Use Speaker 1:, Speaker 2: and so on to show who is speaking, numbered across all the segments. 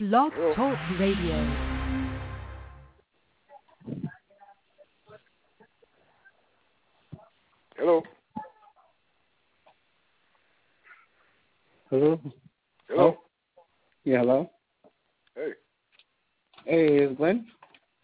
Speaker 1: Blog Talk Radio.
Speaker 2: Hello.
Speaker 3: Hello.
Speaker 2: Hello.
Speaker 3: Yeah, hello.
Speaker 2: Hey.
Speaker 3: Hey, it's Glynn.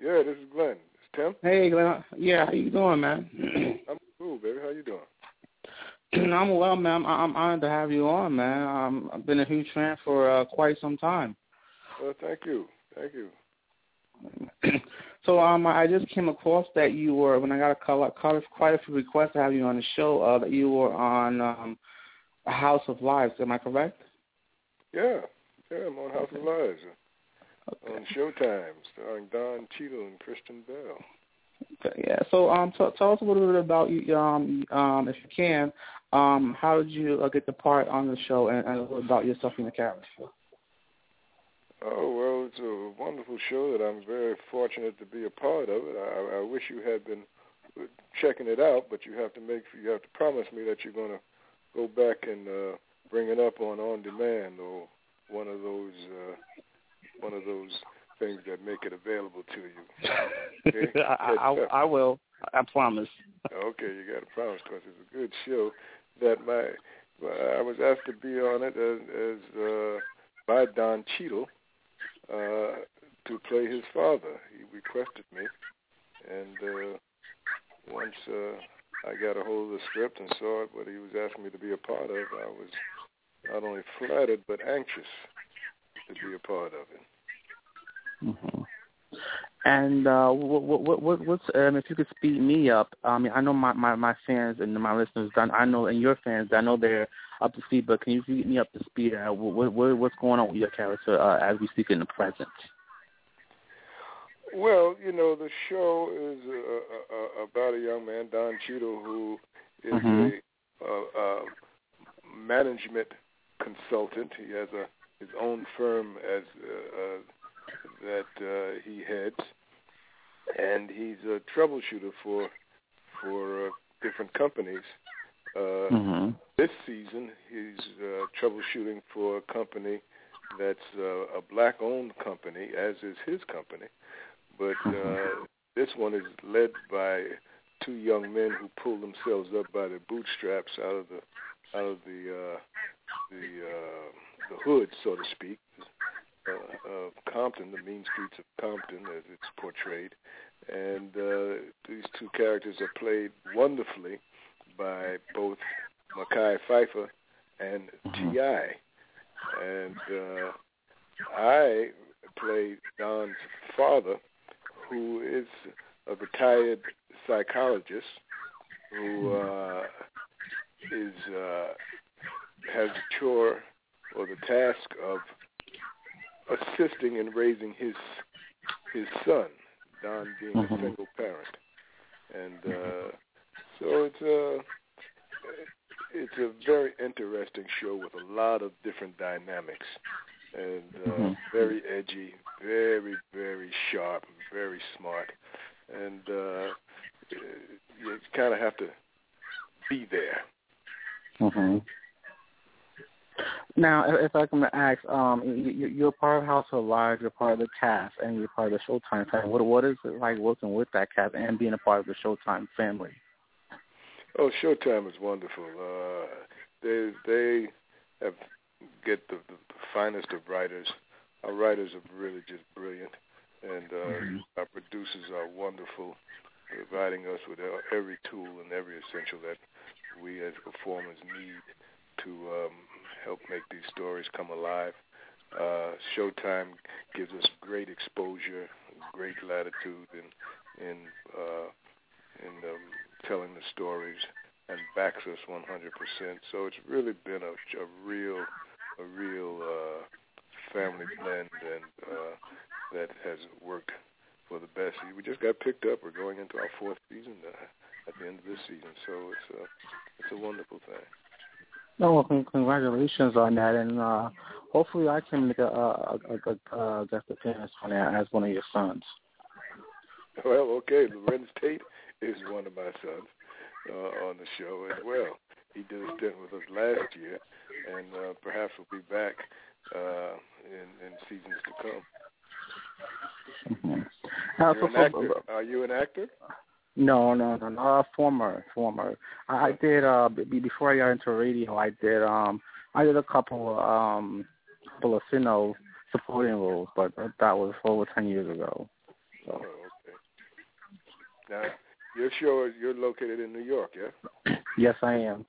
Speaker 2: Yeah, this is Glynn. It's Tim.
Speaker 3: Hey, Glynn. Yeah, how you doing, man?
Speaker 2: I'm cool, baby. How you doing?
Speaker 3: I'm well, man. I'm, I'm honored to have you on, man. Um, I've been a huge fan for uh, quite some time.
Speaker 2: Well, thank you. Thank you.
Speaker 3: so um, I just came across that you were when I got a call, I call quite a few requests to have you on the show. Uh, that you were on um, House of Lies. Am I correct?
Speaker 2: Yeah, yeah. I'm on House of Lies
Speaker 3: Okay.
Speaker 2: on Showtime, starring Don Cheadle and Kristen Bell.
Speaker 3: Okay, yeah. So um, t- tell us a little bit about you, um, um, if you can. Um, how did you uh, get the part on the show, and, and a little about yourself in the character?
Speaker 2: Oh well, it's a wonderful show that I'm very fortunate to be a part of it. I, I wish you had been checking it out, but you have to make you have to promise me that you're going to go back and uh, bring it up on on demand or one of those uh, one of those things that make it available to you. Okay?
Speaker 3: I, I, I will. I promise.
Speaker 2: Okay, you got to promise because it's a good show. That my, I was asked to be on it as, as uh, by Don Cheadle uh, to play his father. He requested me, and uh, once uh, I got a hold of the script and saw it, what he was asking me to be a part of, I was not only flattered but anxious to be a part of it.
Speaker 3: Mm-hmm. And uh, what, what, what, what's um, if you could speed me up? I mean, I know my, my, my fans and my listeners, I know, and your fans, I know they're up to speed. But can you speed me up to speed? Uh, what, what, what's going on with your character uh, as we speak in the present?
Speaker 2: Well, you know, the show is uh, uh, about a young man, Don Cheadle, who is
Speaker 3: mm-hmm.
Speaker 2: a uh, uh, management consultant. He has a his own firm as uh, uh, that uh, he heads, and he's a troubleshooter for for uh, different companies. Uh,
Speaker 3: mm-hmm.
Speaker 2: This season, he's uh, troubleshooting for a company that's uh, a black-owned company, as is his company. But uh, this one is led by two young men who pull themselves up by their bootstraps out of the out of the uh, the uh, the hood, so to speak, uh, of Compton, the mean streets of Compton, as it's portrayed. And uh, these two characters are played wonderfully by both Mekhi Phifer and
Speaker 3: Mm-hmm.
Speaker 2: T.I. And uh, I play Don's father, who is a retired psychologist who uh, is uh, has the chore or the task of assisting in raising his his son, Don being
Speaker 3: Mhm.
Speaker 2: a single parent, and uh, so it's a it's a very interesting show with a lot of different dynamics, and uh,
Speaker 3: Mhm.
Speaker 2: very edgy, very very sharp, very smart, and uh, you kind of have to be there.
Speaker 3: Mm-hmm. Now, if I can ask, um, you- you're part of House of Lies, you're part of the cast, and you're part of the Showtime family. What what is it like working with that cast and being a part of the Showtime family?
Speaker 2: Oh, Showtime is wonderful. Uh, they they have get the, the finest of writers. Our writers are really just brilliant, and uh,
Speaker 3: Mhm.
Speaker 2: our producers are wonderful, providing us with every tool and every essential that we as performers need to um, help make these stories come alive. Uh, Showtime gives us great exposure, great latitude in in uh, in um, telling the stories, and backs us 100%. So it's really been a, a real a real uh, family blend, and uh, that has worked for the best. We just got picked up. We're going into our fourth season uh, at the end of this season, so it's a it's a wonderful thing.
Speaker 3: No, well, congratulations on that, and uh, hopefully I can make a, a, a, a, a guest appearance on that as one of your sons.
Speaker 2: Well, okay, Lorenz Tate is one of my sons uh, on the show as well. He did a stint with us last year, and uh, perhaps we'll be back uh, in, in seasons to come.
Speaker 3: Mm-hmm. Uh,
Speaker 2: so, so, Are you an actor?
Speaker 3: No, no, no, no. Uh, former, former. I, I did uh b- before I got into radio. I did um I did a couple um couple of you know supporting roles, but that was over ten years ago. So.
Speaker 2: Oh, okay. Now, your show you're located in New York, yeah?
Speaker 3: Yes, I am.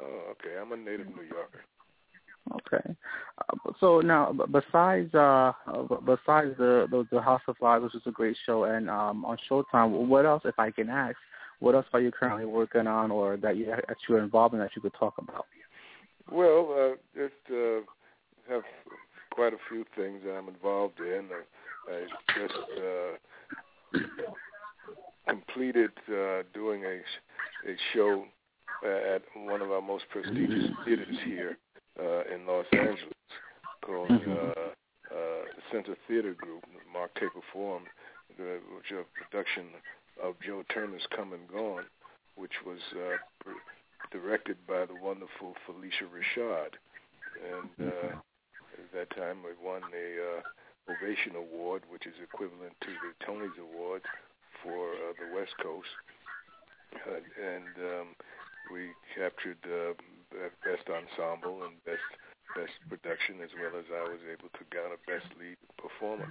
Speaker 2: Oh, okay. I'm a native New Yorker.
Speaker 3: Okay. Uh, so now, besides uh, besides the, the the House of Lies, which is a great show, and um, on Showtime, what else, if I can ask, what else are you currently working on, or that you that you're involved in that you could talk about?
Speaker 2: Well, uh, just uh, have quite a few things that I'm involved in. I, I just uh, completed uh, doing a a show at one of our most prestigious theaters here uh, in Los Angeles called mm-hmm. uh, uh, the Center Theater Group, Mark Taper Forum, the, which is a production of Joe Turner's Come and Gone, which was uh, directed by the wonderful Phylicia Rashad. And uh, at that time, we won a uh, Ovation Award, which is equivalent to the Tony's Award for uh, the West Coast. Uh, and um, we captured uh, best ensemble and best best production, as well as I was able to garner best lead performer.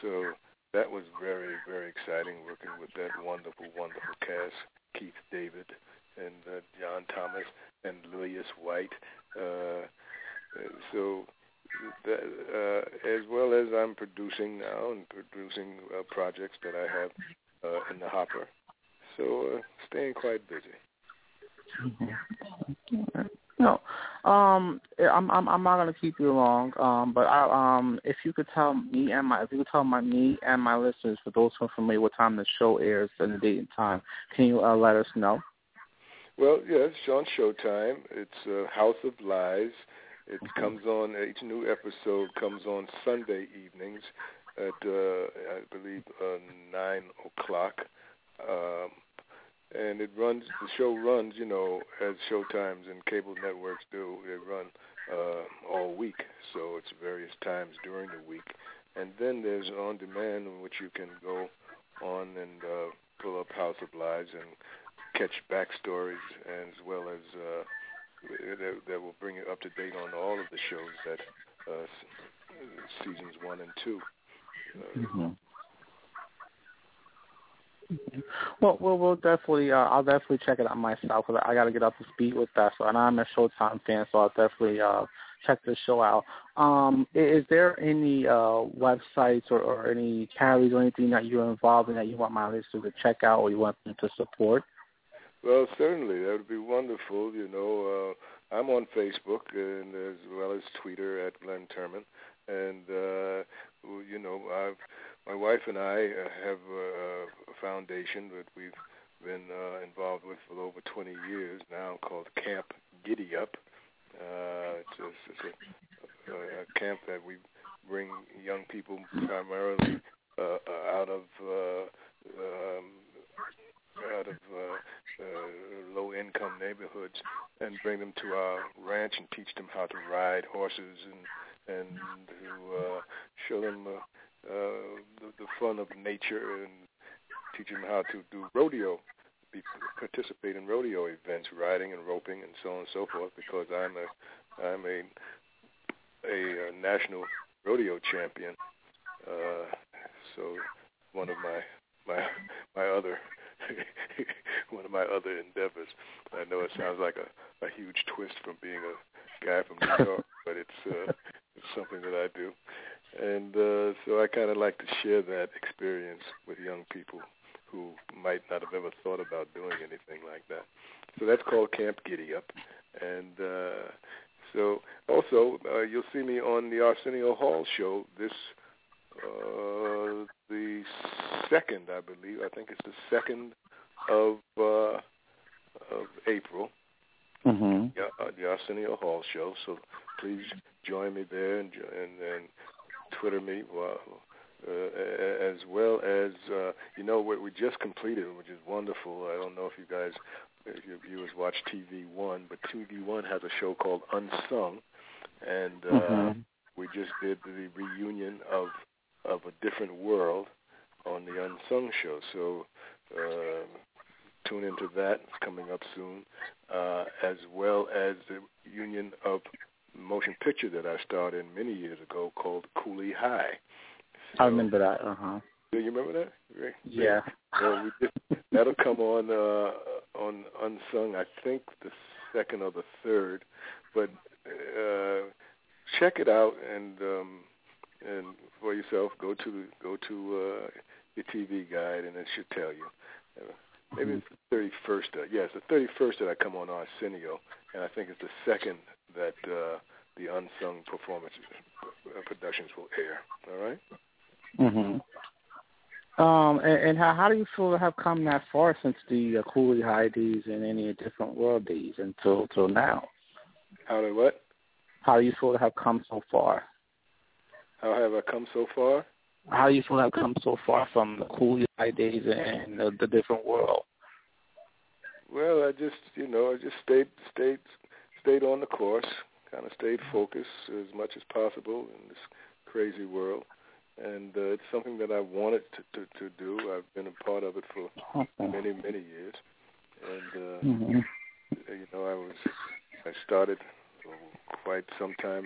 Speaker 2: So that was very very exciting working with that wonderful wonderful cast: Keith David and uh, John Thomas and Lillias White. Uh, so that, uh, as well as I'm producing now and producing uh, projects that I have uh, in the hopper. So uh, staying quite busy.
Speaker 3: Mm-hmm. No, um, I'm I'm I'm not gonna keep you long. Um, but I um, if you could tell me and my if you could tell my me and my listeners, for those who are familiar, what time the show airs and the date and time, can you uh, let us know?
Speaker 2: Well, yes, yeah, on Showtime. It's uh, House of Lies. It comes on. Each new episode comes on Sunday evenings at uh, I believe uh, nine o'clock. Um, and it runs. The show runs, you know, as showtimes and cable networks do. They run uh, all week, so it's various times during the week. And then there's on demand, in which you can go on and uh, pull up House of Lies and catch backstories, as well as uh, that, that will bring you up to date on all of the shows that uh, seasons one and two. Uh, mm-hmm.
Speaker 3: Well, we'll, we'll definitely, uh, I'll definitely check it out myself. Cause I got to get up to speed with that. So, and I'm a Showtime fan, so I'll definitely uh, check the show out. Um, is there any uh, websites or, or any charities or anything that you're involved in that you want my listeners to check out or you want them to support?
Speaker 2: Well, certainly that would be wonderful. You know, uh, I'm on Facebook and as well as Twitter at Glynn Turman, and uh, you know, I've my wife and I uh, have a, a foundation that we've been uh, involved with for over 20 years now called Camp Giddy Up. Uh, it's a, it's a, a, a camp that we bring young people primarily uh, uh, out of uh, um, out of uh, uh, low-income neighborhoods and bring them to our ranch and teach them how to ride horses and and to uh, show them uh, uh, the, the fun of nature and teach them how to do rodeo, be, participate in rodeo events, riding and roping and so on and so forth. Because I'm a I'm a a, a national rodeo champion. Uh, so one of my my my other one of my other endeavors. I know it sounds like a, a huge twist from being a guy from New York, but it's uh, it's something that I do and uh, so I kind of like to share that experience with young people who might not have ever thought about doing anything like that. So that's called Camp Giddy Up, and uh, so also uh, you'll see me on the Arsenio Hall show this uh, the second, I believe. I think it's the second of uh, of April.
Speaker 3: Mm-hmm.
Speaker 2: Yeah, uh, the Arsenio Hall show. So please join me there and and, and Twitter me, well, uh, as well as uh, you know what we just completed, which is wonderful. I don't know if you guys, if your viewers watch TV One, but TV One has a show called Unsung, and uh, mm-hmm. we just did the reunion of of a different world on the Unsung show. So uh, tune into that. It's coming up soon, uh, as well as the union of motion picture that I started many years ago called Cooley High.
Speaker 3: So, I remember that. Uh huh.
Speaker 2: Do you remember that? Right?
Speaker 3: Yeah.
Speaker 2: We just, that'll come on uh, on Unsung. I think the second or the third, but uh, check it out and um, and for yourself. Go to go to uh, the TV guide, and it should tell you. Uh, maybe it's the thirty first. Uh, yes, the thirty first that I come on Arsenio, and I think it's the second that uh, the unsung performance uh, productions will air. All right.
Speaker 3: Mhm. Um, and, and how how do you feel to have come that far since the uh, Cooley High days and any different world days until until now?
Speaker 2: How do what?
Speaker 3: How do you feel to have come so far?
Speaker 2: How have I come so far?
Speaker 3: How do you feel have come so far from the Cooley High days and the, the different world?
Speaker 2: Well, I just you know I just stayed stayed stayed on the course, kind of stayed focused as much as possible in this crazy world and uh, it's something that I wanted to, to to do. I've been a part of it for many many years, and uh,
Speaker 3: mm-hmm.
Speaker 2: you know I was I started quite some time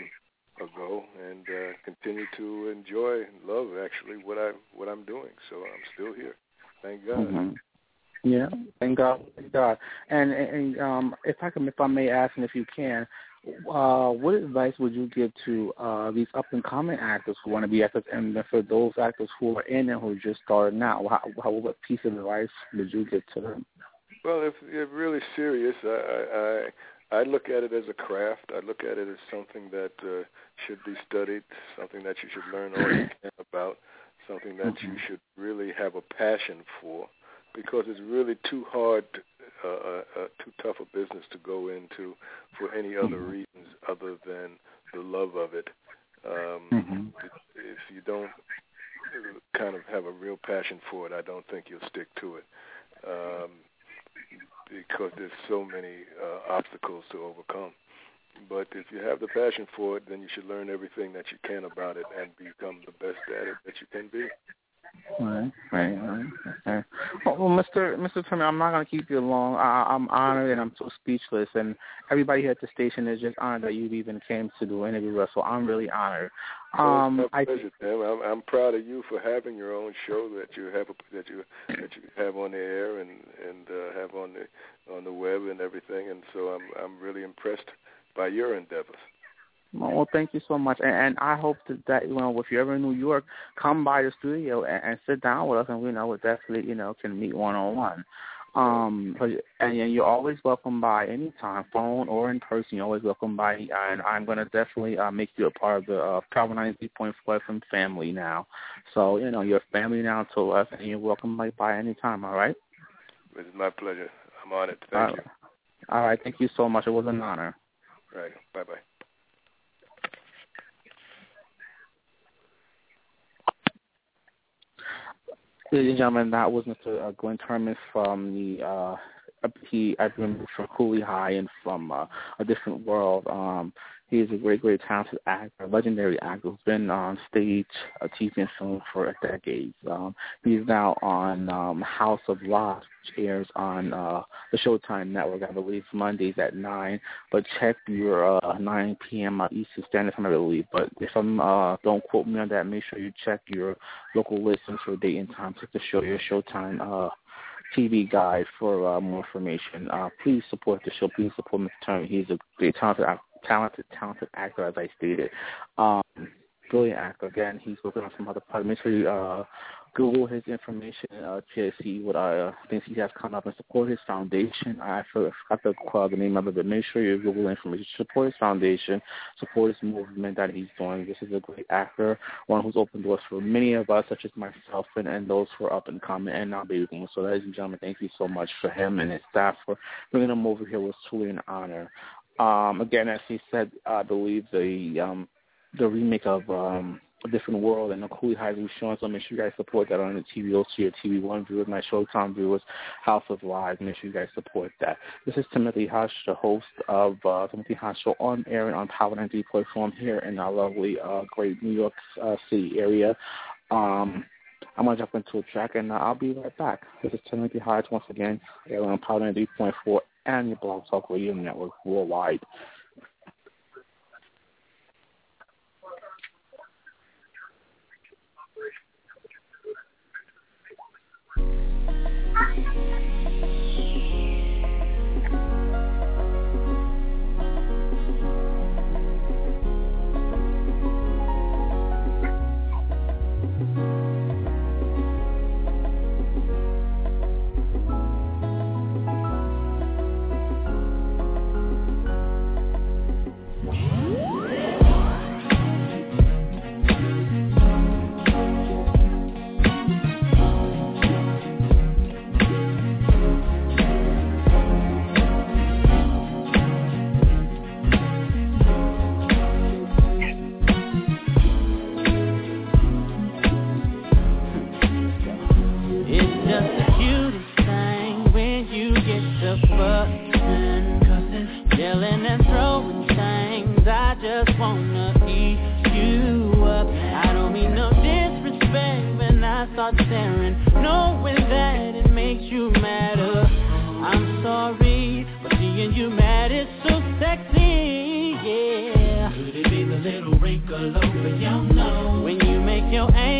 Speaker 2: ago and uh, continue to enjoy and love actually what I what I'm doing. So I'm still here. Thank God.
Speaker 3: Mm-hmm. Yeah, thank God, thank God. And and um, if I can, if I may ask, and if you can, uh, what advice would you give to uh, these up and coming actors who want to be actors, and for those actors who are in and who are just starting out? How, how, what piece of advice would you give to them?
Speaker 2: Well, if you're really serious, I, I I look at it as a craft. I look at it as something that uh, should be studied, something that you should learn all you can about, something that you should really have a passion for, because it's really too hard uh, uh, uh, too tough a business to go into for any other
Speaker 3: mm-hmm.
Speaker 2: reasons other than the love of it. Um,
Speaker 3: mm-hmm.
Speaker 2: If you don't kind of have a real passion for it, I don't think you'll stick to it um, because there's so many uh, obstacles to overcome. But if you have the passion for it, then you should learn everything that you can about it and become the best at it that you can be.
Speaker 3: Right, right. Well, Mr. Mr. Turner, I'm not going to keep you long. I, I'm honored and I'm so speechless, and everybody here at the station is just honored that you even came to do an interview with us. So I'm really honored.
Speaker 2: Um, well, my pleasure, I, Tim. I'm, I'm proud of you for having your own show that you have that you that you have on the air and and uh, have on the on the web and everything. And so I'm I'm really impressed by your endeavors.
Speaker 3: Well, thank you so much, and, and I hope that, that you know if you're ever in New York, come by the studio and, and sit down with us, and we know we definitely you know can meet one on one. Um, and, and you're always welcome by anytime, phone or in person. You're always welcome by, and I'm going to definitely uh, make you a part of the uh, Power 93.4 FM family now. So you know you're family now to us, and you're welcome by, by anytime. All right.
Speaker 2: It's my pleasure. I'm honored. Thank you.
Speaker 3: All right. Thank you so much. It was an honor.
Speaker 2: Right. Bye bye.
Speaker 3: Ladies and gentlemen, that was Mr. Uh, Glynn Termis from the uh, he I've been from Cooley High and from uh, a different world. Um, he is a great, great talented actor, legendary actor who's been on stage, uh, TV, and film for decades. Um, he's now on um, House of Lost, which airs on uh, the Showtime network, I believe, Mondays at 9. But check your uh, 9 p.m. Uh, Eastern Standard Time, I believe. But if I'm, uh, don't quote me on that, make sure you check your local listings for date and time. Check the show, your Showtime uh, TV guide for uh, more information. Uh, please support the show. Please support Mr. Turner. He's a great talented actor talented, talented actor, as I stated. Um, brilliant actor. Again, he's working on some other projects. Make sure you uh, Google his information uh, to see what uh, things he has come up and support his foundation. I forgot the, uh, the name of it, but make sure you Google information. Support his foundation. Support his movement that he's doing. This is a great actor, one who's opened doors for many of us, such as myself and, and those who are up and coming and now baby boomers. So, ladies and gentlemen, thank you so much for him and his staff for bringing him over here. It was truly an honor. Um, again, as he said, I believe the um, the remake of um, a different world and Heights is showing. So make sure you guys support that on the TV, also your TV One viewers, my Showtime viewers, House of Lies. Make sure you guys support that. This is Timothy Hush, the host of uh, Timothy Hush Show on air and on Power 90 platform here in our lovely, uh, great New York uh, City area. Um, I'm gonna jump into a track and uh, I'll be right back. This is Timothy Hodge once again, here on Power 90.4 and your Blog Talk Radio Network worldwide.
Speaker 4: Damn sexy, and every time you